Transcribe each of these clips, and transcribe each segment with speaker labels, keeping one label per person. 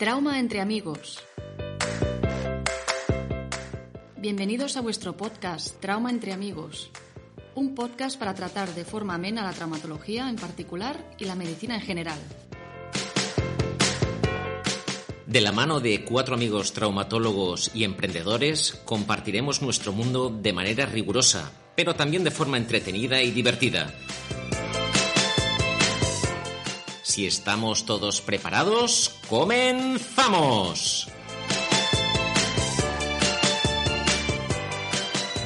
Speaker 1: Trauma entre amigos. Bienvenidos a vuestro podcast Trauma entre amigos, un podcast para tratar de forma amena la traumatología en particular y la medicina en general.
Speaker 2: De la mano de cuatro amigos traumatólogos y emprendedores, compartiremos nuestro mundo de manera rigurosa, pero también de forma entretenida y divertida. Si estamos todos preparados, comenzamos.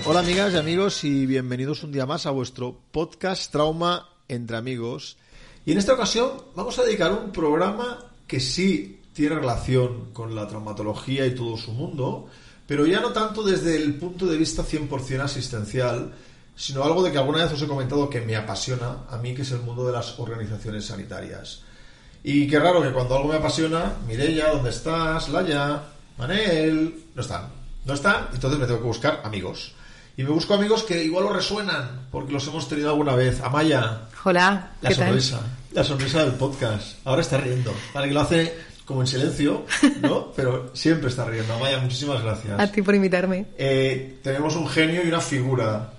Speaker 3: Hola amigas y amigos y bienvenidos un día más a vuestro podcast Trauma entre amigos. Y en esta ocasión vamos a dedicar un programa que sí tiene relación con la traumatología y todo su mundo, pero ya no tanto desde el punto de vista 100% asistencial, sino algo de que alguna vez os he comentado que me apasiona a mí, que es el mundo de las organizaciones sanitarias. Y qué raro que cuando algo me apasiona, Mireia, ¿dónde estás? Laya, Manel, no están. No están, entonces me tengo que buscar amigos. Y me busco amigos que igual os resuenan, porque los hemos tenido alguna vez. Amaya.
Speaker 4: Hola.
Speaker 3: La sonrisa. La sonrisa del podcast. Ahora está riendo. Para que lo hace como en silencio, ¿no? Pero siempre está riendo. Amaya, muchísimas gracias.
Speaker 4: A ti por invitarme.
Speaker 3: Eh, tenemos un genio y una figura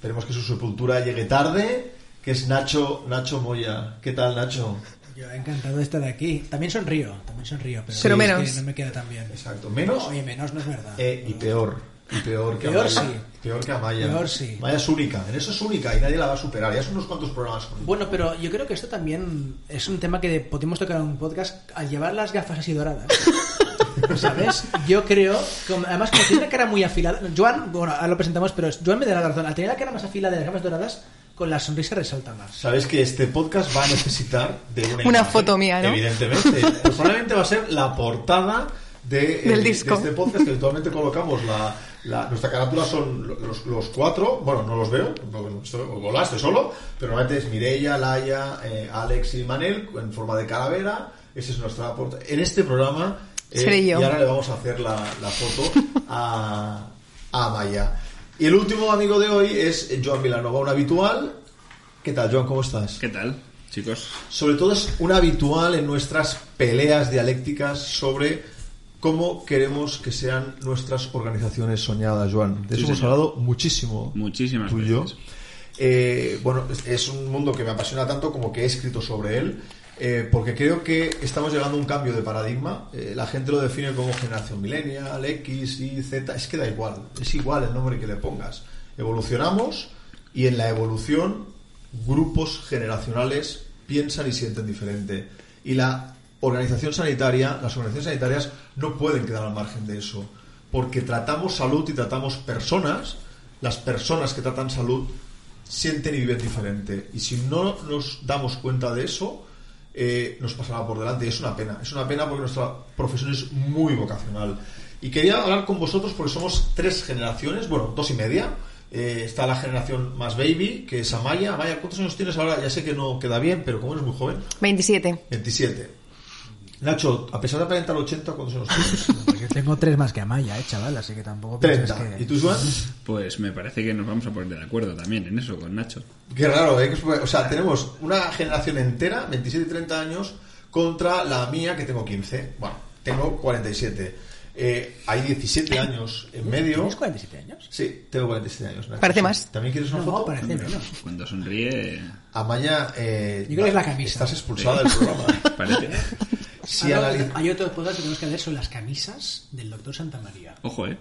Speaker 3: Esperemos que su sepultura llegue tarde, que es Nacho, Nacho Moya. ¿Qué tal, Nacho?
Speaker 5: Yo encantado de estar aquí. También sonrío, también sonrío, pero,
Speaker 4: pero menos.
Speaker 5: Es que no me queda tan bien.
Speaker 3: Exacto, menos.
Speaker 5: No, oye, menos no es verdad.
Speaker 3: Eh, y peor. Y peor que
Speaker 5: Peor
Speaker 3: Amaya.
Speaker 5: sí.
Speaker 3: Peor que Amaya.
Speaker 5: Peor sí.
Speaker 3: Amaya es única. En eso es única y nadie la va a superar. Ya son unos cuantos programas con
Speaker 5: Bueno, pero yo creo que esto también es un tema que podemos tocar en un podcast al llevar las gafas así doradas. ¿Sabes? Yo creo, como- además como tiene la cara muy afilada, Joan, bueno, ahora lo presentamos, pero Joan me da la razón, al tener la cara más afilada de las gafas doradas, con la sonrisa resalta más.
Speaker 3: Sabes que este podcast va a necesitar de una,
Speaker 4: Una
Speaker 3: imagen,
Speaker 4: foto mía, ¿no?
Speaker 3: Evidentemente. Pues probablemente va a ser la portada de,
Speaker 4: Del
Speaker 3: eh,
Speaker 4: disco.
Speaker 3: de este podcast que habitualmente colocamos. La, la- nuestra carátula son los, los cuatro. Bueno, no los veo. porque estoy, hola, estoy solo. Pero normalmente es Mireia, Laia, eh, Alex y Manel en forma de calavera. Esa es nuestra portada. En este programa. Eh,
Speaker 4: Seré yo.
Speaker 3: Y ahora le vamos a hacer la, la foto a, a Maya. Y el último amigo de hoy es Joan Vilanova, un habitual. ¿Qué tal, Joan? ¿Cómo estás?
Speaker 6: ¿Qué tal, chicos?
Speaker 3: Sobre todo es un habitual en nuestras peleas dialécticas sobre cómo queremos que sean nuestras organizaciones soñadas, Joan. De
Speaker 6: Sí,
Speaker 3: eso hemos hablado muchísimo.
Speaker 6: Muchísimas
Speaker 3: tú y yo.
Speaker 6: veces.
Speaker 3: Eh, bueno, es un mundo que me apasiona tanto como que he escrito sobre él, eh, porque creo que estamos llegando a un cambio de paradigma. Eh, la gente lo define como generación millennial, X, Y, Z. Es que da igual, es igual el nombre que le pongas. Evolucionamos y en la evolución grupos generacionales piensan y sienten diferente. Y la organización sanitaria, las organizaciones sanitarias no pueden quedar al margen de eso, porque tratamos salud y tratamos personas, las personas que tratan salud sienten y viven diferente. Y si no nos damos cuenta de eso, eh, nos pasará por delante. Es una pena. Es una pena porque nuestra profesión es muy vocacional. Y quería hablar con vosotros porque somos tres generaciones, bueno, dos y media. Eh, está la generación más baby, que es Amaya. Amaya, ¿cuántos años tienes ahora? Ya sé que no queda bien, pero como eres muy joven,
Speaker 4: 27.
Speaker 3: 27. Nacho, a pesar de aparentar 80, ¿cuántos años tienes?
Speaker 5: Porque tengo tres más que Amaya, eh, chaval, así que tampoco
Speaker 3: 30.
Speaker 5: pienses que...
Speaker 3: ¿Y tú, Joan?
Speaker 6: Pues me parece que nos vamos a poner de acuerdo también en eso con Nacho.
Speaker 3: Qué raro, ¿eh? O sea, tenemos una generación entera, 27 y 30 años, contra la mía, que tengo 15. Bueno, tengo 47. Eh, hay 17 años en medio.
Speaker 5: ¿Tienes 47 años?
Speaker 3: Sí, tengo 47 años. Nacho.
Speaker 4: Parece
Speaker 3: Sí.
Speaker 4: más.
Speaker 3: ¿También quieres una
Speaker 5: No,
Speaker 3: foto?
Speaker 5: parece menos.
Speaker 6: Cuando sonríe,
Speaker 3: Amaya, eh,
Speaker 5: Yo creo que es la camisa.
Speaker 3: Estás expulsada del programa.
Speaker 6: parece.
Speaker 3: Si
Speaker 5: Ahora,
Speaker 3: analiz-
Speaker 5: hay otro podcast que tenemos que ver sobre las camisas del doctor Santa María.
Speaker 6: Ojo, ¿eh?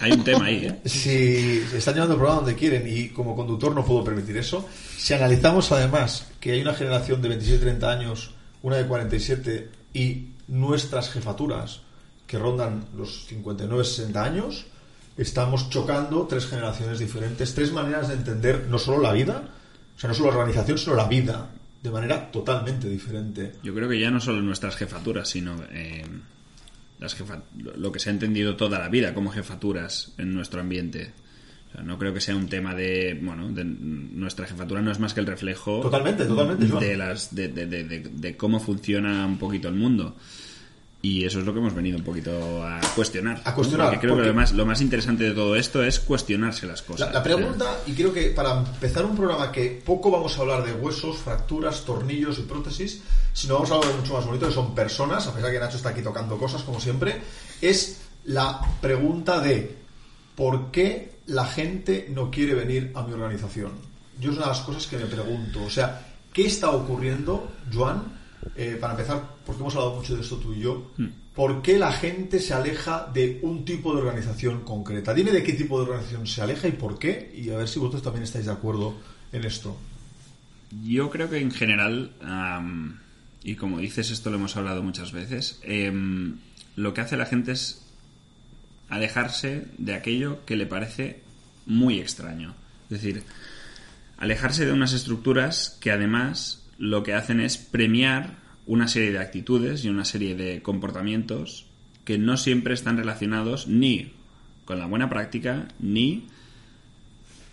Speaker 6: Hay un tema ahí, ¿eh?
Speaker 3: Si están llevando el programa donde quieren y como conductor no puedo permitir eso, si analizamos además que hay una generación de 27 30 años, una de 47 y nuestras jefaturas que rondan los 59 60 años, estamos chocando tres generaciones diferentes, tres maneras de entender no solo la vida, O sea, no solo la organización, sino la vida, de manera totalmente diferente.
Speaker 6: Yo creo que ya no solo nuestras jefaturas, sino eh, las jefa- lo que se ha entendido toda la vida como jefaturas en nuestro ambiente. O sea, no creo que sea un tema de, bueno, de- nuestra jefatura no es más que el reflejo
Speaker 3: Totalmente, totalmente,
Speaker 6: de las de, de- de- de- de cómo funciona un poquito el mundo. Y eso es lo que hemos venido un poquito a cuestionar.
Speaker 3: A cuestionar,
Speaker 6: Porque creo
Speaker 3: porque-
Speaker 6: que lo más, lo más interesante de todo esto es cuestionarse las cosas.
Speaker 3: La, la pregunta, y creo que para empezar un programa que poco vamos a hablar de huesos, fracturas, tornillos y prótesis, sino vamos a hablar de mucho más bonito, que son personas, a pesar que Nacho está aquí tocando cosas como siempre, es la pregunta de ¿por qué la gente no quiere venir a mi organización? Yo es una de las cosas que me pregunto. O sea, ¿qué está ocurriendo, Joan? Eh, para empezar, porque hemos hablado mucho de esto tú y yo, ¿por qué la gente se aleja de un tipo de organización concreta? Dime de qué tipo de organización se aleja y por qué, y a ver si vosotros también estáis de acuerdo en esto.
Speaker 6: Yo creo que en general, y como dices, esto lo hemos hablado muchas veces, em, lo que hace la gente es alejarse de aquello que le parece muy extraño. Es decir, alejarse de unas estructuras que además lo que hacen es premiar una serie de actitudes y una serie de comportamientos que no siempre están relacionados ni con la buena práctica ni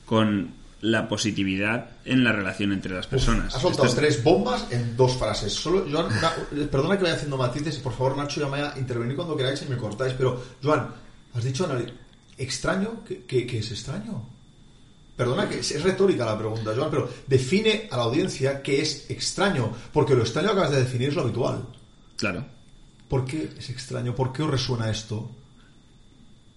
Speaker 6: con la positividad en la relación entre las personas.
Speaker 3: Has soltado
Speaker 6: es-
Speaker 3: tres bombas en dos frases. Solo, Joan, una- perdona que vaya haciendo matices y por favor, Nacho, ya me a intervenir cuando queráis y me cortáis. Pero, Joan, has dicho extraño. ¿Qué, qué- qué es extraño? Perdona que es, retórica la pregunta, Joan, pero define a la audiencia qué es extraño. Porque lo extraño que acabas de definir es lo habitual.
Speaker 6: Claro.
Speaker 3: ¿Por qué es extraño? ¿Por qué os resuena esto?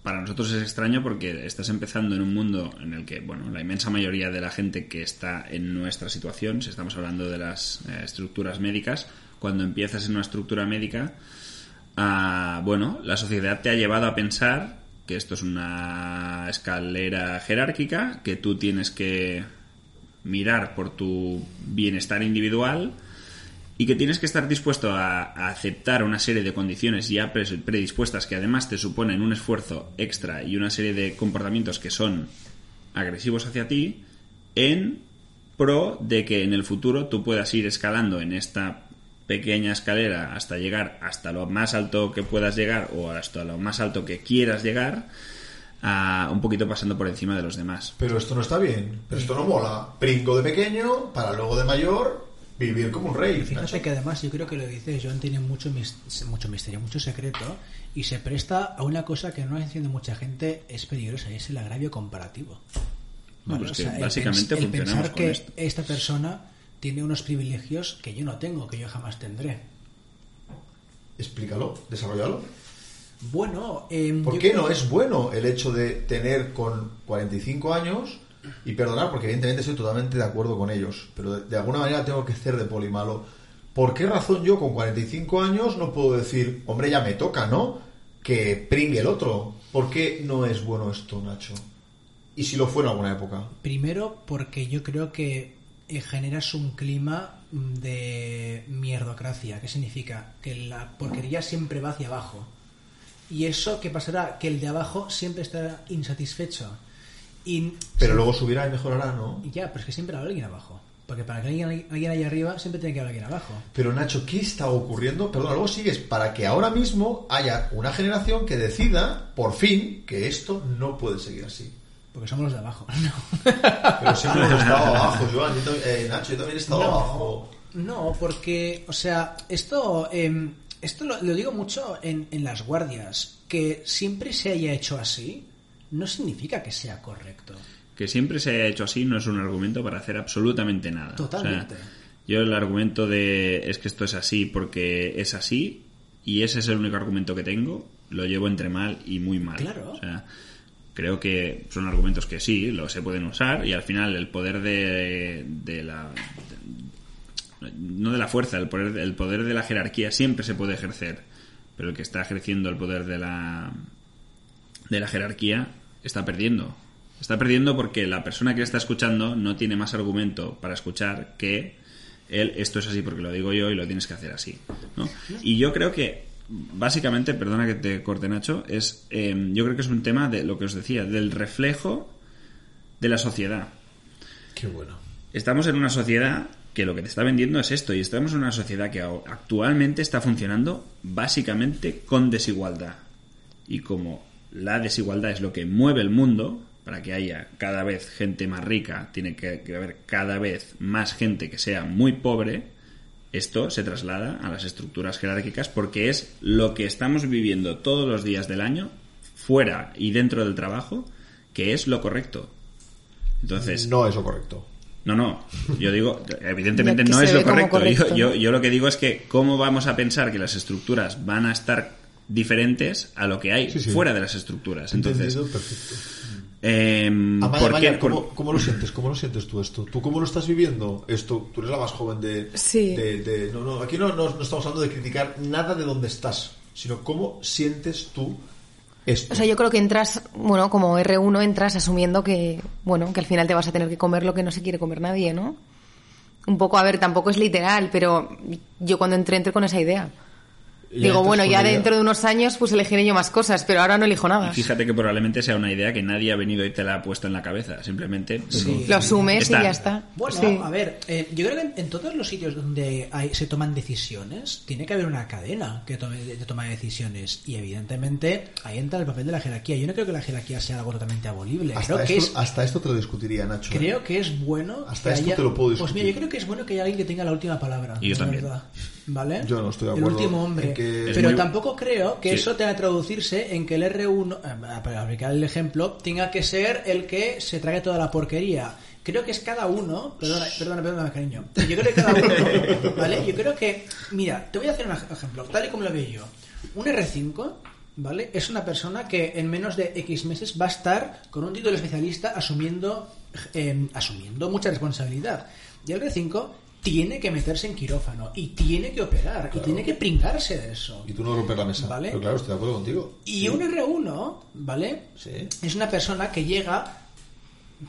Speaker 6: Para nosotros es extraño porque estás empezando en un mundo en el que, bueno, la inmensa mayoría de la gente que está en nuestra situación, si estamos hablando de las eh, estructuras médicas, cuando empiezas en una estructura médica, ah, bueno, la sociedad te ha llevado a pensar que esto es una escalera jerárquica, que tú tienes que mirar por tu bienestar individual y que tienes que estar dispuesto a, a aceptar una serie de condiciones ya pre- predispuestas que además te suponen un esfuerzo extra y una serie de comportamientos que son agresivos hacia ti en pro de que en el futuro tú puedas ir escalando en esta pequeña escalera hasta llegar hasta lo más alto que puedas llegar o hasta lo más alto que quieras llegar a un poquito pasando por encima de los demás.
Speaker 3: Pero esto no está bien. Pero esto no mola. Pringo de pequeño, para luego de mayor, vivir como un rey.
Speaker 5: Fíjate
Speaker 3: Nacho.
Speaker 5: que además yo creo que lo dice John tiene mucho, mucho misterio, mucho secreto y se presta a una cosa que no entiende mucha gente, es peligrosa, y es el agravio comparativo.
Speaker 6: No, pues que
Speaker 5: el
Speaker 6: básicamente
Speaker 5: pens- el
Speaker 6: funcionamos
Speaker 5: pensar
Speaker 6: con
Speaker 5: que
Speaker 6: esto.
Speaker 5: esta persona tiene unos privilegios que yo no tengo, que yo jamás tendré.
Speaker 3: Explícalo, desarrollalo.
Speaker 5: Bueno, em,
Speaker 3: ¿Por qué
Speaker 5: creo-
Speaker 3: no es bueno el hecho de tener con 45 años y perdonar? Porque evidentemente estoy totalmente de acuerdo con ellos, pero de, de alguna manera tengo que hacer de polimalo. ¿Por qué razón yo con 45 años no puedo decir, hombre, ya me toca, ¿no? Que pringue el otro. ¿Por qué no es bueno esto, Nacho? Y si lo fue en alguna época.
Speaker 5: Primero porque yo creo que eh, generas un clima mm, de mierdocracia. ¿Qué significa? Que la porquería siempre va hacia abajo. Y eso, ¿qué pasará? Que el de abajo siempre estará insatisfecho. Y
Speaker 3: Pero luego subirá y mejorará, ¿no?
Speaker 5: Ya, pero es que siempre habrá alguien abajo. Porque para que alguien, alguien allá arriba siempre tiene que haber alguien abajo.
Speaker 3: Pero Nacho, ¿qué está ocurriendo? Perdona, luego sigues para que ahora mismo haya una generación que decida, por fin, que esto no puede seguir así.
Speaker 5: Porque somos los de abajo. No.
Speaker 3: Pero siempre hemos estado abajo, Joan. Yo también- eh, Nacho, yo también he estado
Speaker 5: No.
Speaker 3: abajo.
Speaker 5: No, porque, o sea, esto, em, esto lo, lo digo mucho en, en las guardias. Que siempre se haya hecho así no significa que sea correcto.
Speaker 6: que siempre se haya hecho así no es un argumento para hacer absolutamente nada.
Speaker 5: Totalmente.
Speaker 6: O sea, yo el argumento de es que esto es así porque es así y ese es el único argumento que tengo, lo llevo entre mal y muy mal.
Speaker 5: Claro.
Speaker 6: O sea, creo que son argumentos que sí, lo se pueden usar y al final el poder de, de la no de la fuerza, el poder, el poder de la jerarquía siempre se puede ejercer, pero el que está ejerciendo el poder de la de la jerarquía está perdiendo. Está perdiendo porque la persona que le está escuchando no tiene más argumento para escuchar que él, esto es así porque lo digo yo y lo tienes que hacer así. ¿no? Y yo creo que, básicamente, perdona que te corte Nacho, es, eh, yo creo que es un tema de lo que os decía, del reflejo de la sociedad.
Speaker 3: Qué bueno.
Speaker 6: estamos en una sociedad que lo que te está vendiendo es esto y estamos en una sociedad que actualmente está funcionando básicamente con desigualdad. Y como la desigualdad es lo que mueve el mundo, para que haya cada vez gente más rica, tiene que haber cada vez más gente que sea muy pobre, esto se traslada a las estructuras jerárquicas porque es lo que estamos viviendo todos los días del año, fuera y dentro del trabajo, que es lo correcto. Entonces,
Speaker 3: No es lo correcto.
Speaker 6: no, no. Yo digo, evidentemente no es lo correcto.
Speaker 4: correcto,
Speaker 6: yo,
Speaker 4: ¿no?
Speaker 6: yo, yo lo que digo es que cómo vamos a pensar que las estructuras van a estar diferentes a lo que hay
Speaker 3: Sí, sí.
Speaker 6: fuera de las estructuras. Entonces,
Speaker 3: Entendido, perfecto.
Speaker 6: Em,
Speaker 3: Amaya,
Speaker 6: ¿por
Speaker 3: Amaya, ¿cómo, cómo lo sientes? ¿Cómo lo sientes tú esto? ¿Tú cómo lo estás viviendo? Esto, tú eres la más joven de...
Speaker 4: Sí.
Speaker 3: de- de- no, no, aquí no, no- no estamos hablando de criticar nada de dónde estás, sino cómo sientes tú esto.
Speaker 4: O sea, yo creo que entras, bueno, como R1 entras asumiendo que, bueno, que al final te vas a tener que comer lo que no se quiere comer nadie, ¿no? Un poco, a ver, tampoco es literal, pero yo cuando entré entré con esa idea. Digo, bueno, ya
Speaker 3: idea.
Speaker 4: dentro de unos años pues elegiré yo más cosas, pero ahora no elijo nada.
Speaker 6: Y fíjate que probablemente sea una idea que nadie ha venido y te la ha puesto en la cabeza. Simplemente
Speaker 5: Sí.
Speaker 4: Lo asumes
Speaker 6: Está.
Speaker 4: y ya está.
Speaker 5: Bueno,
Speaker 4: Sí.
Speaker 5: a ver, eh, yo creo que en, en todos los sitios donde hay- se toman decisiones, tiene que haber una cadena que tome, de toma de decisiones. Y evidentemente ahí entra el papel de la jerarquía. Yo no creo que la jerarquía sea algo totalmente abolible.
Speaker 3: hasta,
Speaker 5: creo, que
Speaker 3: esto,
Speaker 5: es,
Speaker 3: hasta esto te lo discutiría, Nacho. ¿eh?
Speaker 5: creo que es bueno.
Speaker 3: Hasta
Speaker 5: que
Speaker 3: esto
Speaker 5: haya-
Speaker 3: te lo puedo
Speaker 5: Pues mira,
Speaker 3: discutir.
Speaker 5: yo creo que es bueno que haya alguien que tenga la última palabra.
Speaker 6: Y yo también.
Speaker 5: verdad. ¿Vale?
Speaker 3: Yo no estoy de
Speaker 5: El
Speaker 3: acuerdo
Speaker 5: último hombre.
Speaker 3: en que-
Speaker 6: Es
Speaker 5: Pero
Speaker 6: muy-
Speaker 5: tampoco creo que
Speaker 6: Sí.
Speaker 5: eso tenga que traducirse en que el R1, eh, para aplicar el ejemplo, tenga que ser el que se trague toda la porquería. Creo que es cada uno, perdona, perdona, perdona, cariño. Yo creo que cada uno, ¿vale? Yo creo que, mira, te voy a hacer un ej- ejemplo, tal y como lo veo yo. Un R5, ¿vale? Es una persona que en menos de X meses va a estar con un título especialista asumiendo, eh, asumiendo mucha responsabilidad. Y el R5 tiene que meterse en quirófano y tiene que operar y tiene que pringarse de eso.
Speaker 3: Y tú no rompes la mesa.
Speaker 5: Vale.
Speaker 3: Pero claro, estoy de acuerdo contigo.
Speaker 5: Y un R1, ¿vale?
Speaker 3: Sí.
Speaker 5: Es una persona que llega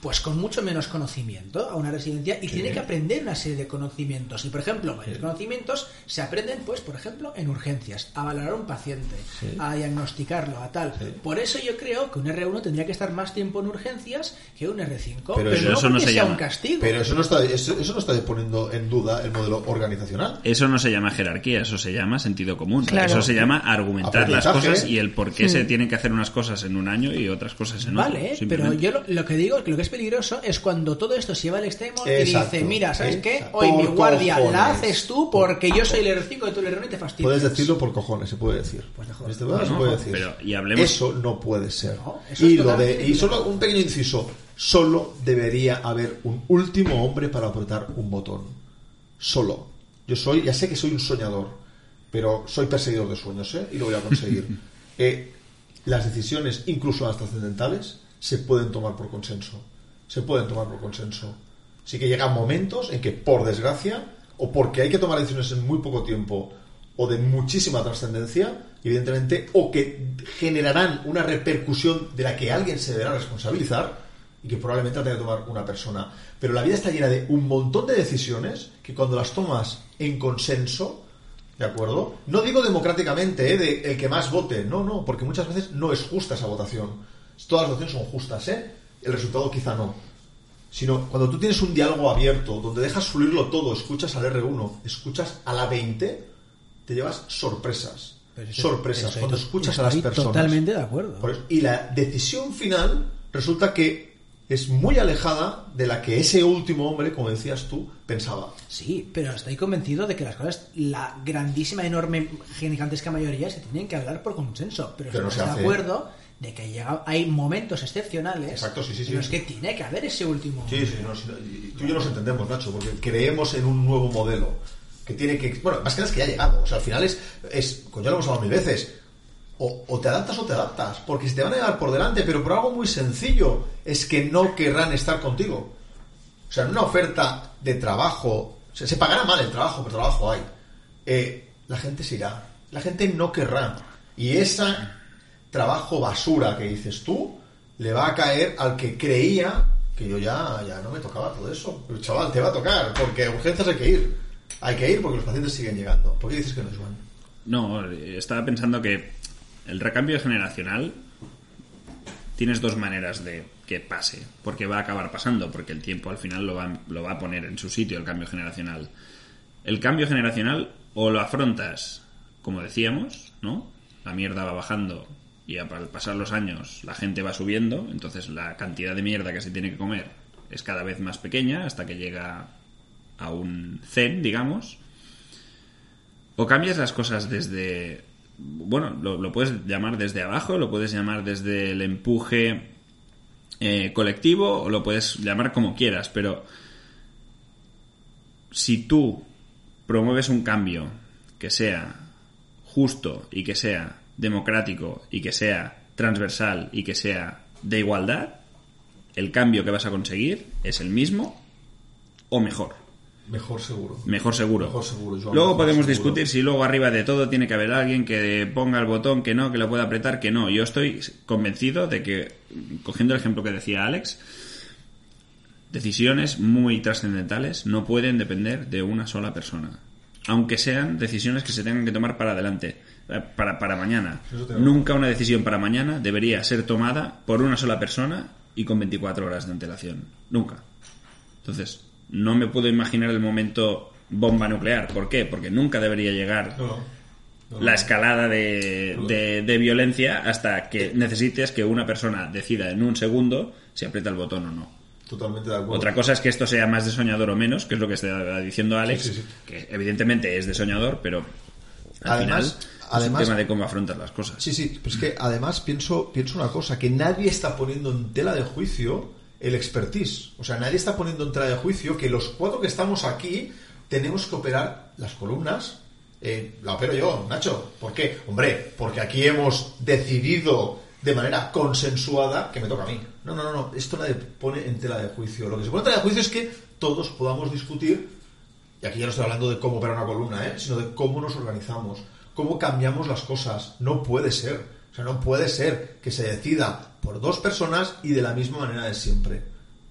Speaker 5: pues con mucho menos conocimiento a una residencia y tiene que aprender una serie de conocimientos. Y por ejemplo, varios conocimientos se aprenden, pues, por ejemplo, en urgencias, a valorar a un paciente, a diagnosticarlo, a tal. Por eso yo creo que un R1 tendría que estar más tiempo en urgencias que un R5.
Speaker 3: Pero
Speaker 5: Pero,
Speaker 3: eso-
Speaker 5: no
Speaker 6: eso no
Speaker 5: porque
Speaker 6: se
Speaker 5: sea
Speaker 6: llama.
Speaker 5: un castigo.
Speaker 3: Pero eso no está, eso, eso no está poniendo en duda el modelo organizacional.
Speaker 6: Eso no se llama jerarquía, eso se llama sentido común.
Speaker 4: Claro.
Speaker 6: Eso se llama argumentar las cosas y el por qué se tienen que hacer unas cosas en un año y otras cosas en otro.
Speaker 5: Vale, pero yo lo, lo que digo, que lo que es peligroso es cuando todo esto se lleva al extremo
Speaker 3: Exacto,
Speaker 5: y dice, mira, ¿sabes qué?
Speaker 3: exacto.
Speaker 5: Hoy mi guardia la haces tú porque yo soy el R5 y tú el R1 y te fastidias.
Speaker 3: Puedes decirlo por cojones, se puede decir.
Speaker 5: Pues de joder.
Speaker 3: Este se
Speaker 6: No,
Speaker 3: puede decir.
Speaker 6: pero- y hablemos-
Speaker 3: Eso no puede ser.
Speaker 5: No, eso
Speaker 3: y,
Speaker 5: es
Speaker 3: lo de,
Speaker 5: totalmente
Speaker 3: y solo un pequeño inciso. Solo debería haber un último hombre para apretar un botón. Solo. Yo soy, ya sé que soy un soñador, pero soy perseguidor de sueños, ¿eh? Y lo voy a conseguir. Eh, las decisiones, incluso las trascendentales, se pueden tomar por consenso. Se pueden tomar por consenso. Sí que llegan momentos en que, por desgracia, o porque hay que tomar decisiones en muy poco tiempo, o de muchísima trascendencia, evidentemente, o que generarán una repercusión de la que alguien se deberá responsabilizar, y que probablemente la tenga que tomar una persona. Pero la vida está llena de un montón de decisiones que cuando las tomas en consenso, ¿de acuerdo? No digo democráticamente, ¿eh? de el que más vote, no, no, porque muchas veces no es justa esa votación. Todas las votaciones son justas, ¿eh? El resultado quizá no. Sino cuando tú tienes un diálogo abierto, donde dejas fluirlo todo, escuchas al R1, escuchas a la 20, te llevas sorpresas.
Speaker 5: Eso-
Speaker 3: sorpresas. cuando escuchas a las personas.
Speaker 5: totalmente de acuerdo.
Speaker 3: Y la decisión final resulta que es muy alejada de la que ese último hombre, como decías tú, pensaba.
Speaker 5: Sí, pero estoy convencido de que las cosas, la grandísima, enorme, gigantesca mayoría, se tienen que hablar por consenso. Pero,
Speaker 3: Pero no
Speaker 5: estoy
Speaker 3: se
Speaker 5: de
Speaker 3: hace.
Speaker 5: acuerdo de que llega, hay momentos excepcionales
Speaker 3: Exacto, sí, sí, sí.
Speaker 5: en los que tiene que haber ese último.
Speaker 3: Sí, sí, no, y tú y yo nos entendemos, Nacho, porque creemos en un nuevo modelo que tiene que. Bueno, más que nada es que ya ha llegado. O sea, al final es. es con ya lo hemos hablado mil veces. O, o te adaptas o te adaptas, porque se te van a llevar por delante, pero por algo muy sencillo, es que no querrán estar contigo. O sea, en una oferta de trabajo, o sea, se pagará mal el trabajo, pero trabajo hay. Eh, la gente se irá, la gente no querrá. Y ese trabajo basura que dices tú, le va a caer al que creía que yo ya, ya no me tocaba todo eso. Pero chaval, te va a tocar, porque urgencias hay que ir. Hay que ir porque los pacientes siguen llegando. ¿Por qué dices que no, Joan?
Speaker 6: No, estaba pensando que el recambio generacional tienes dos maneras de que pase, porque va a acabar pasando, porque el tiempo al final lo va, lo va a poner en su sitio el cambio generacional. El cambio generacional o lo afrontas, como decíamos, ¿no? La mierda va bajando y al pasar los años la gente va subiendo, entonces la cantidad de mierda que se tiene que comer es cada vez más pequeña hasta que llega a un zen, digamos. O cambias las cosas desde... Bueno, lo, puedes llamar desde abajo, lo puedes llamar desde el empuje eh, colectivo o lo puedes llamar como quieras, pero si tú promueves un cambio que sea justo y que sea democrático y que sea transversal y que sea de igualdad, el cambio que vas a conseguir es el mismo o mejor.
Speaker 3: Mejor seguro.
Speaker 6: Mejor seguro.
Speaker 3: Mejor seguro.
Speaker 6: luego podemos discutir si luego arriba de todo tiene que haber alguien que ponga el botón, que no, que lo pueda apretar, que no. Yo estoy convencido de que, cogiendo el ejemplo que decía Alex, decisiones muy trascendentales no pueden depender de una sola persona. Aunque sean decisiones que se tengan que tomar para adelante, para, para mañana. Nunca una decisión para mañana debería ser tomada por una sola persona y con 24 horas de antelación. Nunca. Entonces, no me puedo imaginar el momento bomba nuclear. ¿Por qué? Porque nunca debería llegar la escalada de, de, violencia hasta que necesites que una persona decida en un segundo si aprieta el botón o no.
Speaker 3: Totalmente de acuerdo.
Speaker 6: Otra cosa es que esto sea más de soñador o menos, que es lo que está diciendo Alex, que evidentemente es de soñador, pero al
Speaker 3: además,
Speaker 6: final
Speaker 3: además,
Speaker 6: es un tema de cómo afrontas las cosas.
Speaker 3: Sí, sí, pero es que además pienso, pienso una cosa, que nadie está poniendo en tela de juicio el expertise. O sea, nadie está poniendo en tela de juicio que los cuatro que estamos aquí tenemos que operar las columnas. Eh, la opero yo, Nacho. ¿Por qué? Hombre, porque aquí hemos decidido de manera consensuada que me toca a mí. No, no, no, no. Esto nadie pone en tela de juicio. Lo que se pone en tela de juicio es que todos podamos discutir, y aquí ya no estoy hablando de cómo operar una columna, ¿eh? sino de cómo nos organizamos, cómo cambiamos las cosas. No puede ser. O sea, no puede ser que se decida por dos personas y de la misma manera de siempre.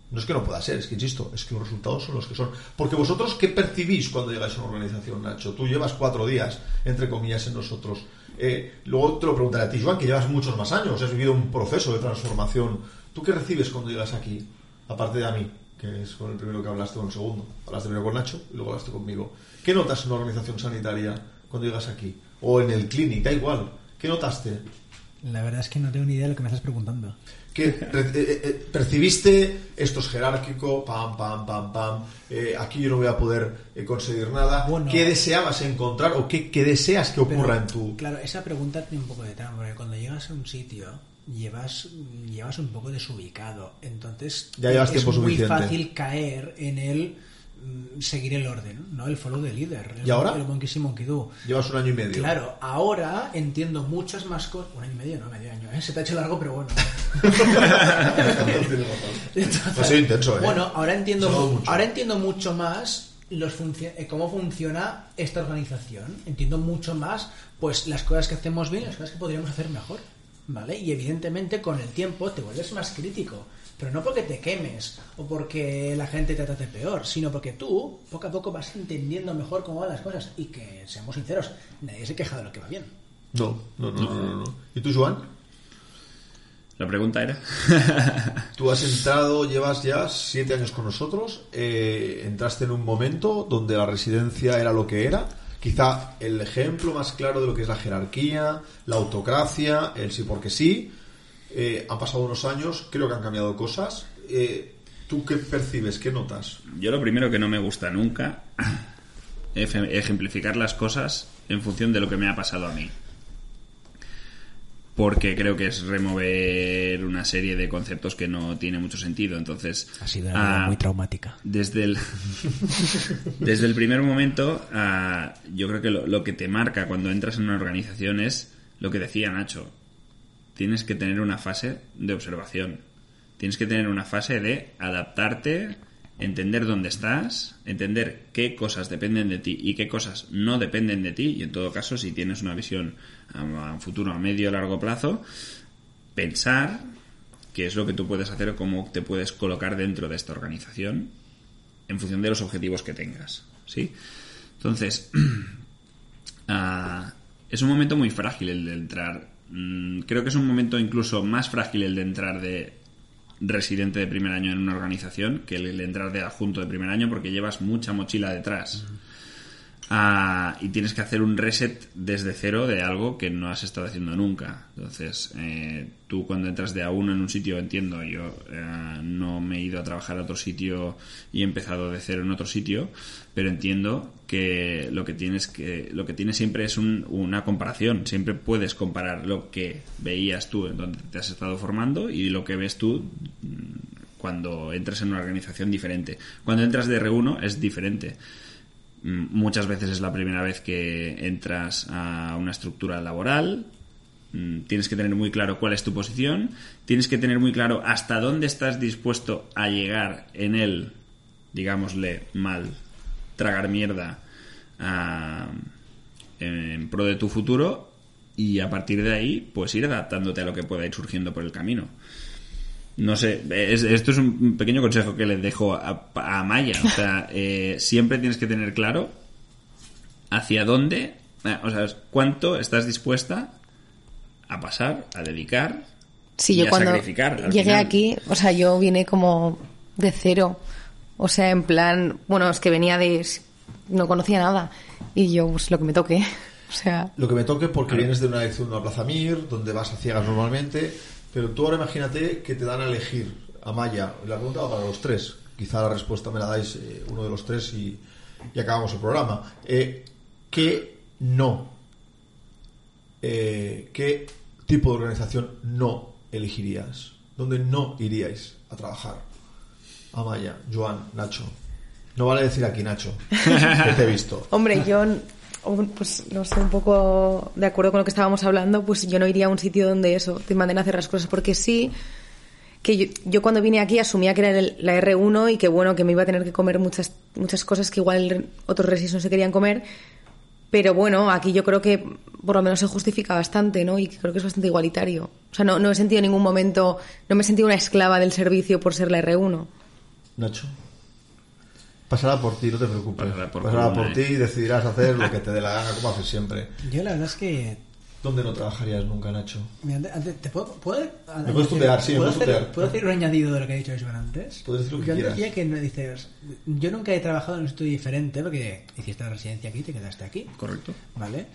Speaker 3: No es que no pueda ser, es que insisto, es que los resultados son los que son. Porque vosotros, ¿qué percibís cuando llegáis a una organización, Nacho? Tú llevas cuatro días, entre comillas, en nosotros. Eh, luego te lo preguntaré a ti, Joan, que llevas muchos más años, has vivido un proceso de transformación. ¿Tú qué recibes cuando llegas aquí? Aparte de a mí, que es con el primero que hablaste, con el segundo. Hablaste primero con Nacho y luego hablaste conmigo. ¿Qué notas en una organización sanitaria cuando llegas aquí? O en el clinic, da igual. ¿Qué notaste?
Speaker 5: La verdad es que no tengo ni idea de lo que me estás preguntando.
Speaker 3: ¿Qué eh, eh, eh, percibiste? Esto es jerárquico, pam, pam, pam, pam. aquí yo no voy a poder conseguir nada. ¿Qué deseabas encontrar o qué, deseas que ocurra en tu...?
Speaker 5: Claro, esa pregunta tiene un poco de trampa, porque cuando llegas a un sitio llevas, llevas un poco desubicado. Entonces
Speaker 3: ya llevas
Speaker 5: es
Speaker 3: muy
Speaker 5: fácil caer en el seguir el orden, ¿no? El follow the leader.
Speaker 3: ¿Y ahora?
Speaker 5: El monkey monkey do.
Speaker 3: Llevas un año y medio.
Speaker 5: Claro, ahora entiendo muchas más cosas. Un año y medio, no, medio año, ¿eh? Se te ha hecho largo, pero bueno.
Speaker 3: ha sido intenso, ¿eh?
Speaker 5: Bueno, ahora entiendo, ahora entiendo mucho más los eh, cómo funciona esta organización. Entiendo mucho más pues las cosas que hacemos bien y las cosas que podríamos hacer mejor. ¿Vale? Y evidentemente con el tiempo te vuelves más crítico pero no porque te quemes o porque la gente te trate peor, sino porque tú poco a poco vas entendiendo mejor cómo van las cosas y que, seamos sinceros, nadie se queja de lo que va bien.
Speaker 3: No, no, no, no, no. ¿Y tú, Joan?
Speaker 6: La pregunta era.
Speaker 3: tú has entrado, llevas ya siete años con nosotros. Eh, entraste en un momento donde la residencia era lo que era. Quizá el ejemplo más claro de lo que es la jerarquía, la autocracia, el sí porque sí. Eh, han pasado unos años, creo que han cambiado cosas. Eh, ¿Tú qué percibes? ¿Qué notas?
Speaker 6: Yo lo primero que no me gusta nunca es ejemplificar las cosas en función de lo que me ha pasado a mí. Porque creo que es remover una serie de conceptos que no tiene mucho sentido. Entonces.
Speaker 5: Ha sido una ah, muy traumática.
Speaker 6: Desde el, desde el primer momento, ah, yo creo que lo que te marca cuando entras en una organización es lo que decía Nacho tienes que tener una fase de observación. Tienes que tener una fase de adaptarte, entender dónde estás, entender qué cosas dependen de ti y qué cosas no dependen de ti. Y en todo caso, si tienes una visión a futuro a medio o largo plazo, pensar qué es lo que tú puedes hacer o cómo te puedes colocar dentro de esta organización en función de los objetivos que tengas. ¿Sí? Entonces, ah, es un momento muy frágil el de entrar Mm, creo que es un momento incluso más frágil el de entrar de residente de primer año en una organización que el, el entrar de adjunto de primer año porque llevas mucha mochila detrás. Ah, y tienes que hacer un reset desde cero de algo que no has estado haciendo nunca. Entonces, eh, tú cuando entras de a uno en un sitio, entiendo, yo eh, no me he ido a trabajar a otro sitio y he empezado de cero en otro sitio, pero entiendo que lo que tienes que lo que tienes siempre es un- una comparación. Siempre puedes comparar lo que veías tú en donde te has estado formando y lo que ves tú mm, cuando entras en una organización diferente. Cuando entras de R1 es diferente. Mm, Muchas veces es la primera vez que entras a una estructura laboral. Mm, Tienes que tener muy claro cuál es tu posición. Tienes que tener muy claro hasta dónde estás dispuesto a llegar en el, digámosle, mal, tragar mierda en pro de tu futuro. Y a partir de ahí, pues ir adaptándote a lo que pueda ir surgiendo por el camino. No sé, es- esto es un pequeño consejo que le dejo a, a Maya. O sea, eh, siempre tienes que tener claro hacia dónde, eh, o sea, cuánto estás dispuesta a pasar, a dedicar
Speaker 4: Sí,
Speaker 6: y
Speaker 4: yo
Speaker 6: a
Speaker 4: cuando
Speaker 6: sacrificar. al
Speaker 4: llegué
Speaker 6: final.
Speaker 4: aquí, o sea, yo vine como de cero. O sea, en plan, bueno, es que venía de... no conocía nada. Y yo, pues lo que me toque. O sea,
Speaker 3: Lo que me toque porque vienes de una de una plaza Mir, donde vas a ciegas normalmente, pero tú ahora imagínate que te dan a elegir a Maya. La pregunta va para los tres. Quizá la respuesta me la dais eh, uno de los tres y, acabamos el programa. Eh, ¿Qué no? Eh, ¿Qué tipo de organización no elegirías? ¿Dónde no iríais a trabajar? Amaya, Joan, Nacho. No vale decir aquí Nacho, que te he visto.
Speaker 4: hombre, yo, pues no sé, un poco de acuerdo con lo que estábamos hablando, pues yo no iría a un sitio donde eso, te manden a hacer las cosas, porque sí, que yo, yo cuando vine aquí asumía que era la R1 y que bueno, que me iba a tener que comer muchas, muchas cosas que igual otros resis no se querían comer, pero bueno, aquí yo creo que por lo menos se justifica bastante, ¿no? Y creo que es bastante igualitario. O sea, no, no he sentido en ningún momento, no me he sentido una esclava del servicio por ser la R1.
Speaker 3: Nacho. Pasará por ti, no te preocupes.
Speaker 6: Pasará por
Speaker 3: Pasará
Speaker 6: columna,
Speaker 3: por ti y decidirás hacer lo que te dé la gana, como haces siempre.
Speaker 5: Yo la verdad es que...
Speaker 3: ¿Dónde no trabajarías nunca, Nacho?
Speaker 5: mira, ¿Te puedo, puedo,
Speaker 3: Me puedes tutear, sí, me
Speaker 5: ¿puedo
Speaker 3: puedes tutear.
Speaker 5: ¿Puedo hacer un añadido de lo que ha dicho Joan antes?
Speaker 3: Puedes decir lo que
Speaker 5: yo
Speaker 3: quieras.
Speaker 5: decía que no dices... Yo nunca he trabajado en un estudio diferente porque hiciste la residencia aquí y te quedaste aquí.
Speaker 6: Correcto.
Speaker 5: ¿Vale?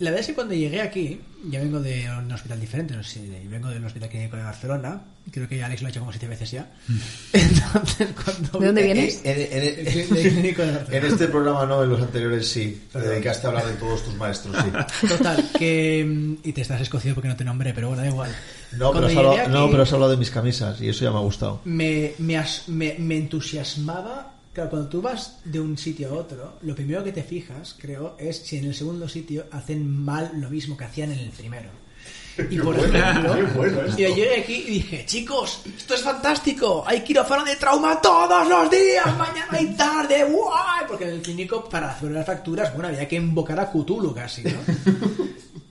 Speaker 5: La verdad es que cuando llegué aquí, yo vengo de un hospital diferente, no sé, de- vengo del hospital clínico de Barcelona, creo que Alex lo ha hecho como siete veces ya. Entonces, cuando
Speaker 4: ¿De dónde vienes?
Speaker 3: En, en- en- en este programa no, en los anteriores sí. Te dedicaste a hablar de todos tus maestros, sí.
Speaker 5: Total, que... mm, Y te estás escocido porque no te nombré, pero bueno, da igual.
Speaker 3: No, pero has hablado,
Speaker 5: aquí,
Speaker 3: no, pero has hablado de mis camisas y eso ya me ha gustado.
Speaker 5: me, me, as- me, me entusiasmaba. Claro, cuando tú vas de un sitio a otro, lo primero que te fijas, creo, es si en el segundo sitio hacen mal lo mismo que hacían en el primero. Y por
Speaker 3: bueno,
Speaker 5: ejemplo,
Speaker 3: bueno
Speaker 5: y yo llegué aquí y dije, chicos, esto es fantástico, hay quirófano de trauma todos los días, mañana y tarde, guay, porque en el clínico para hacer las facturas, bueno, había que invocar a Cthulhu casi, ¿no?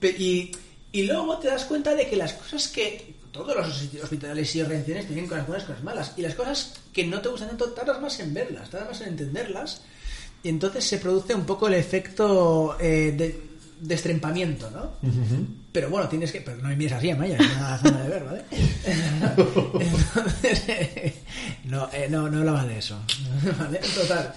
Speaker 5: Y, y luego te das cuenta de que las cosas que todos los hospitales y organizaciones tienen cosas buenas y cosas malas y las cosas que no te gustan tanto tardas más en verlas tardas más en entenderlas y entonces se produce un poco el efecto eh, de, de estrempamiento ¿no? pero bueno tienes que pero no me mires así Amaya es una zona de ver ¿vale? entonces eh, no, eh, no no hablaba de eso ¿vale? total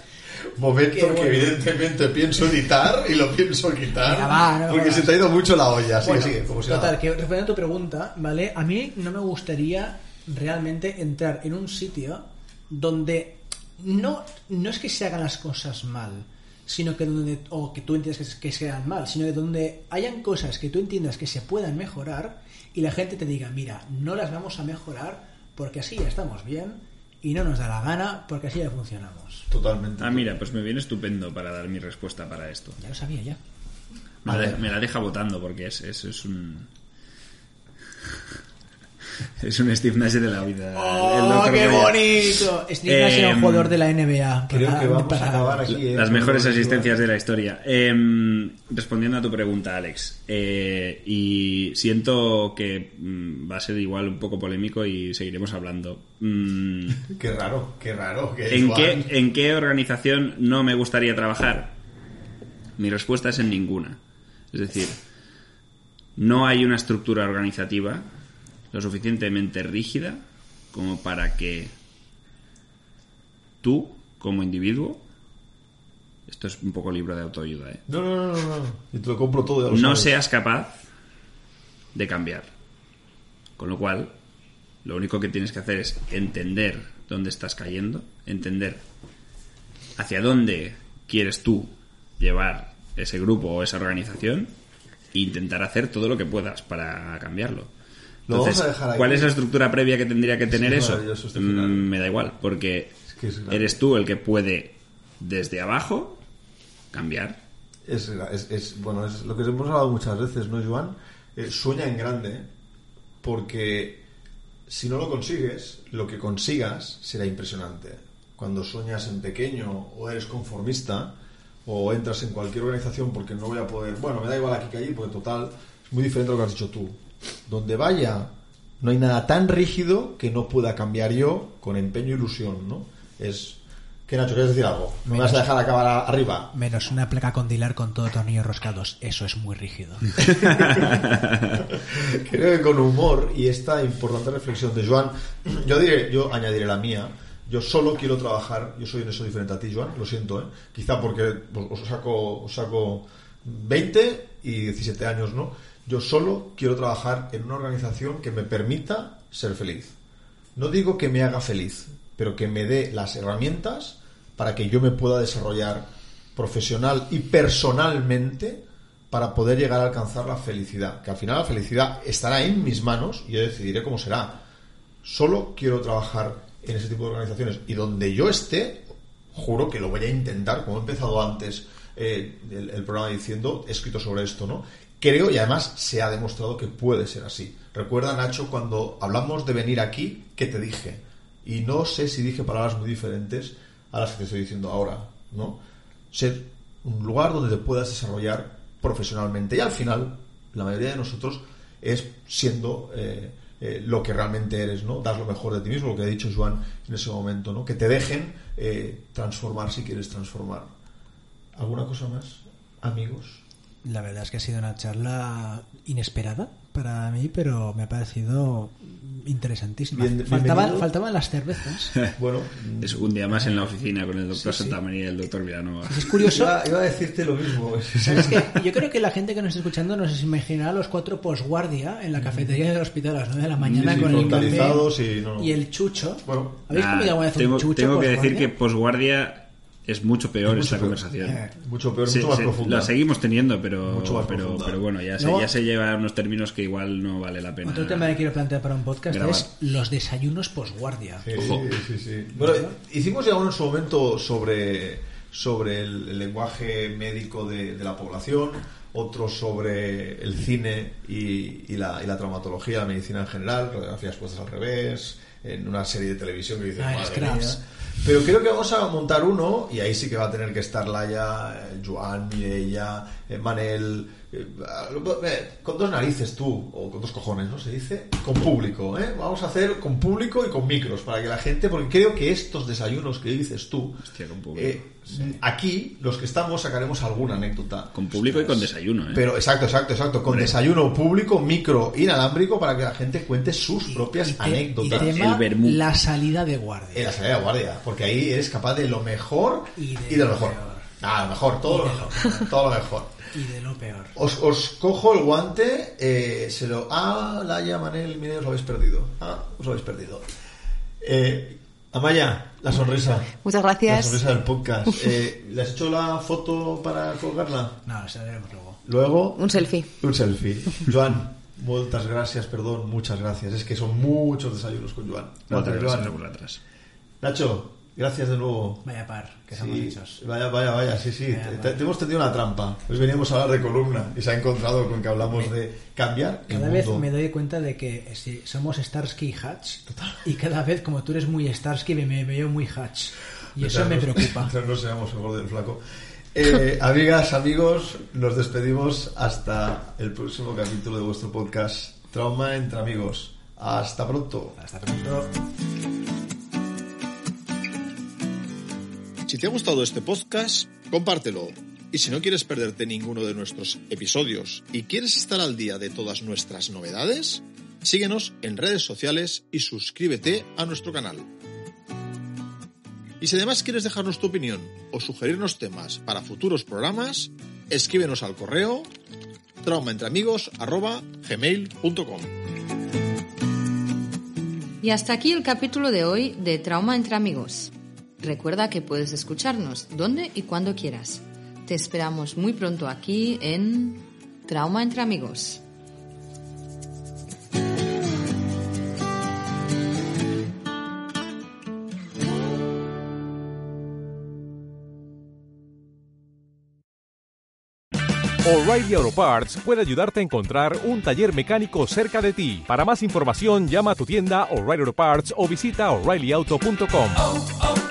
Speaker 3: Momento que
Speaker 5: bueno.
Speaker 3: evidentemente pienso editar y lo pienso quitar
Speaker 5: Venga, va, no
Speaker 3: porque se te ha ido mucho la olla. Sigue,
Speaker 5: Bueno,
Speaker 3: sigue, como si
Speaker 5: total, que respondiendo a tu pregunta, ¿vale? A mí no me gustaría realmente entrar en un sitio donde no, no es que se hagan las cosas mal, sino que donde, o que tú entiendas que, que se hagan mal, sino que donde hayan cosas que tú entiendas que se puedan mejorar y la gente te diga, mira, no las vamos a mejorar porque así ya estamos bien y no nos da la gana porque así ya funcionamos.
Speaker 3: Totalmente.
Speaker 6: Ah, mira, pues me viene estupendo para dar mi respuesta para esto.
Speaker 5: Ya lo sabía ya.
Speaker 6: Me la,
Speaker 3: Vale.
Speaker 6: de- me la deja votando porque es, es, es un... Es un Steve Nash de la vida.
Speaker 5: ¡Oh, qué bonito! Steve Nash era un
Speaker 6: Em,
Speaker 5: jugador de la NBA.
Speaker 3: Creo
Speaker 5: para-
Speaker 3: que vamos a acabar aquí. eh,
Speaker 6: Las mejores asistencias de la historia. Em, respondiendo a tu pregunta, Alex, eh, y siento que mm, va a ser igual un poco polémico y seguiremos hablando. Mm,
Speaker 3: Qué raro, qué raro. que
Speaker 6: ¿en,
Speaker 3: Juan-
Speaker 6: qué, ¿En qué organización no me gustaría trabajar? Mi respuesta es en ninguna. Es decir, no hay una estructura organizativa lo suficientemente rígida como para que tú, como individuo, esto es un poco libro de autoayuda, ¿eh?
Speaker 3: No, no, no, no, no. Y te lo compro todo. ya lo
Speaker 6: no
Speaker 3: sabes.
Speaker 6: seas capaz de cambiar. Con lo cual, lo único que tienes que hacer es entender dónde estás cayendo, entender hacia dónde quieres tú llevar ese grupo o esa organización e intentar hacer todo lo que puedas para cambiarlo.
Speaker 3: Lo vamos
Speaker 6: Entonces,
Speaker 3: a dejar aquí.
Speaker 6: ¿cuál es la estructura previa que tendría que tener
Speaker 3: es
Speaker 6: eso?
Speaker 3: este.
Speaker 6: Mm, me da igual, porque
Speaker 3: Es que es grande.
Speaker 6: eres tú el que puede desde abajo cambiar.
Speaker 3: Es- bueno, es lo que hemos hablado muchas veces, ¿no, Joan? Eh, sueña en grande, porque si no lo consigues, lo que consigas será impresionante. Cuando sueñas en pequeño o eres conformista o entras en cualquier organización porque no voy a poder, bueno, me da igual aquí que allí, porque total, es muy diferente a lo que has dicho tú. Donde vaya, no hay nada tan rígido que no pueda cambiar yo con empeño e ilusión, ¿no? Es... ¿Qué, Nacho? ¿Quieres decir algo? ¿No me vas a dejar acabar a- arriba?
Speaker 5: Menos una placa con dilar con todo tornillos roscados. Eso es muy rígido.
Speaker 3: Creo que con humor y esta importante reflexión de Joan, yo diré, yo añadiré la mía. Yo solo quiero trabajar, yo soy en eso diferente a ti, Joan, lo siento, ¿eh? Quizá porque os saco, os saco 20 y 17 años, ¿no? Yo solo quiero trabajar en una organización que me permita ser feliz. No digo que me haga feliz, pero que me dé las herramientas para que yo me pueda desarrollar profesional y personalmente para poder llegar a alcanzar la felicidad. Que al final la felicidad estará en mis manos y yo decidiré cómo será. Solo quiero trabajar en ese tipo de organizaciones y donde yo esté, juro que lo voy a intentar, como he empezado antes eh, el, el programa diciendo, he escrito sobre esto, ¿no? Creo y además se ha demostrado que puede ser así. Recuerda, Nacho, cuando hablamos de venir aquí, ¿qué te dije? Y no sé si dije palabras muy diferentes a las que te estoy diciendo ahora, ¿no? Ser un lugar donde te puedas desarrollar profesionalmente. Y al final, la mayoría de nosotros es siendo eh, eh, lo que realmente eres, ¿no? Dar lo mejor de ti mismo, lo que ha dicho Joan en ese momento, ¿no? Que te dejen eh, transformar si quieres transformar. ¿Alguna cosa más, amigos?
Speaker 5: La verdad es que ha sido una charla inesperada para mí, pero me ha parecido interesantísima.
Speaker 3: Bien-
Speaker 5: Faltaban, las cervezas.
Speaker 3: Bueno,
Speaker 6: Es un día más en la oficina con el doctor
Speaker 5: Sí, sí.
Speaker 6: Santamaría y el doctor Villanova.
Speaker 5: Es curioso.
Speaker 3: iba, iba a decirte lo mismo.
Speaker 5: Yo creo que la gente que nos está escuchando nos imaginará los cuatro posguardia en la cafetería del hospital a las 9 de la mañana
Speaker 3: Sí, sí,
Speaker 5: con el café
Speaker 3: y no, no.
Speaker 5: y el chucho.
Speaker 3: Bueno,
Speaker 5: ¿Habéis comido alguna vez
Speaker 6: tengo
Speaker 5: un chucho
Speaker 6: tengo que decir que posguardia es mucho peor
Speaker 3: Es mucho
Speaker 6: esta
Speaker 3: peor.
Speaker 6: conversación.
Speaker 5: Eh,
Speaker 3: mucho peor,
Speaker 6: Sí,
Speaker 3: mucho más
Speaker 6: sí,
Speaker 3: profunda.
Speaker 6: La seguimos teniendo, pero,
Speaker 3: Mucho más
Speaker 6: pero, bueno, ya se, ya se lleva unos términos que igual no vale la pena.
Speaker 5: Otro tema que quiero plantear para un podcast
Speaker 6: Grabar.
Speaker 5: es los desayunos posguardia.
Speaker 3: Sí,
Speaker 6: Ojo.
Speaker 3: sí, sí. Bueno, hicimos ya uno en su momento sobre, sobre el, el lenguaje médico de, de la población, otro sobre el cine y, y la, y la traumatología, la medicina en general, radiografías puestas al revés, en una serie de televisión que dice,
Speaker 5: Ah,
Speaker 3: madre
Speaker 5: Scraps.
Speaker 3: mía". Pero creo que vamos a montar uno y ahí sí que va a tener que estar Laia, eh, Joan, Mireia, eh, Manel, eh, con dos narices tú, o con dos cojones, ¿no? Se dice, con público, ¿eh? Vamos a hacer con público y con micros, para que la gente, porque creo que estos desayunos que dices tú,
Speaker 6: Hostia, con público.
Speaker 3: eh, aquí, los que estamos, sacaremos alguna anécdota.
Speaker 6: Con público y con desayuno, ¿eh?
Speaker 3: Pero exacto, exacto, exacto, con desayuno público, micro, inalámbrico, para que la gente cuente sus propias
Speaker 5: Y te-
Speaker 3: anécdotas.
Speaker 5: Y tema,
Speaker 6: El
Speaker 5: la salida de guardia.
Speaker 3: En la salida de guardia, porque ahí eres capaz de lo mejor
Speaker 5: Y
Speaker 3: y
Speaker 5: de
Speaker 3: lo
Speaker 5: lo
Speaker 3: mejor.
Speaker 5: peor.
Speaker 3: Ah, lo mejor, todo lo mejor. todo lo mejor.
Speaker 5: Y de lo peor.
Speaker 3: Os, os cojo el guante, eh, se lo. Ah, Laia, Manel, mire, os lo habéis perdido. Ah, os lo habéis perdido. Eh, Amaya, la sonrisa.
Speaker 4: Muchas
Speaker 3: La
Speaker 4: gracias.
Speaker 3: sonrisa del podcast. Eh, ¿Le has hecho la foto para colgarla?
Speaker 5: No, se lo veremos luego.
Speaker 3: Luego.
Speaker 4: Un selfie.
Speaker 3: Un selfie. Joan, muchas gracias, perdón, muchas gracias. Es que son muchos desayunos con Joan.
Speaker 6: No te
Speaker 3: Gracias. Nacho, gracias de nuevo.
Speaker 5: Vaya par, que somos
Speaker 3: Sí,
Speaker 5: hechos.
Speaker 3: vaya, vaya, vaya, sí, sí.
Speaker 5: Vaya,
Speaker 3: te, hemos tendido una trampa. Pues veníamos a hablar de columna y se ha encontrado con que hablamos de cambiar el
Speaker 5: Cada vez
Speaker 3: mundo.
Speaker 5: me doy cuenta de que eh, sí, somos Starsky y Hatch. Y cada vez, como tú eres muy Starsky, me, me veo muy Hatch. Y eso me preocupa.
Speaker 3: no seamos el gordo del flaco. Eh, amigas, amigos, nos despedimos hasta el próximo capítulo de vuestro podcast Trauma entre amigos. Hasta pronto.
Speaker 5: Hasta pronto.
Speaker 7: Si te ha gustado este podcast, compártelo. Y si no quieres perderte ninguno de nuestros episodios y quieres estar al día de todas nuestras novedades,
Speaker 3: Síguenos en redes sociales y suscríbete a nuestro canal. Y si además quieres dejarnos tu opinión o sugerirnos temas para futuros programas, escríbenos al correo traumaentreamigos.gmail.com
Speaker 1: Y hasta aquí el capítulo de hoy de Trauma entre Amigos. Recuerda que puedes escucharnos donde y cuando quieras. Te esperamos muy pronto aquí en Trauma entre Amigos.
Speaker 8: O'Reilly Auto Parts puede ayudarte a encontrar un taller mecánico cerca de ti. Para más información, llama a tu tienda O'Reilly Auto Parts o visita oreillyauto.com.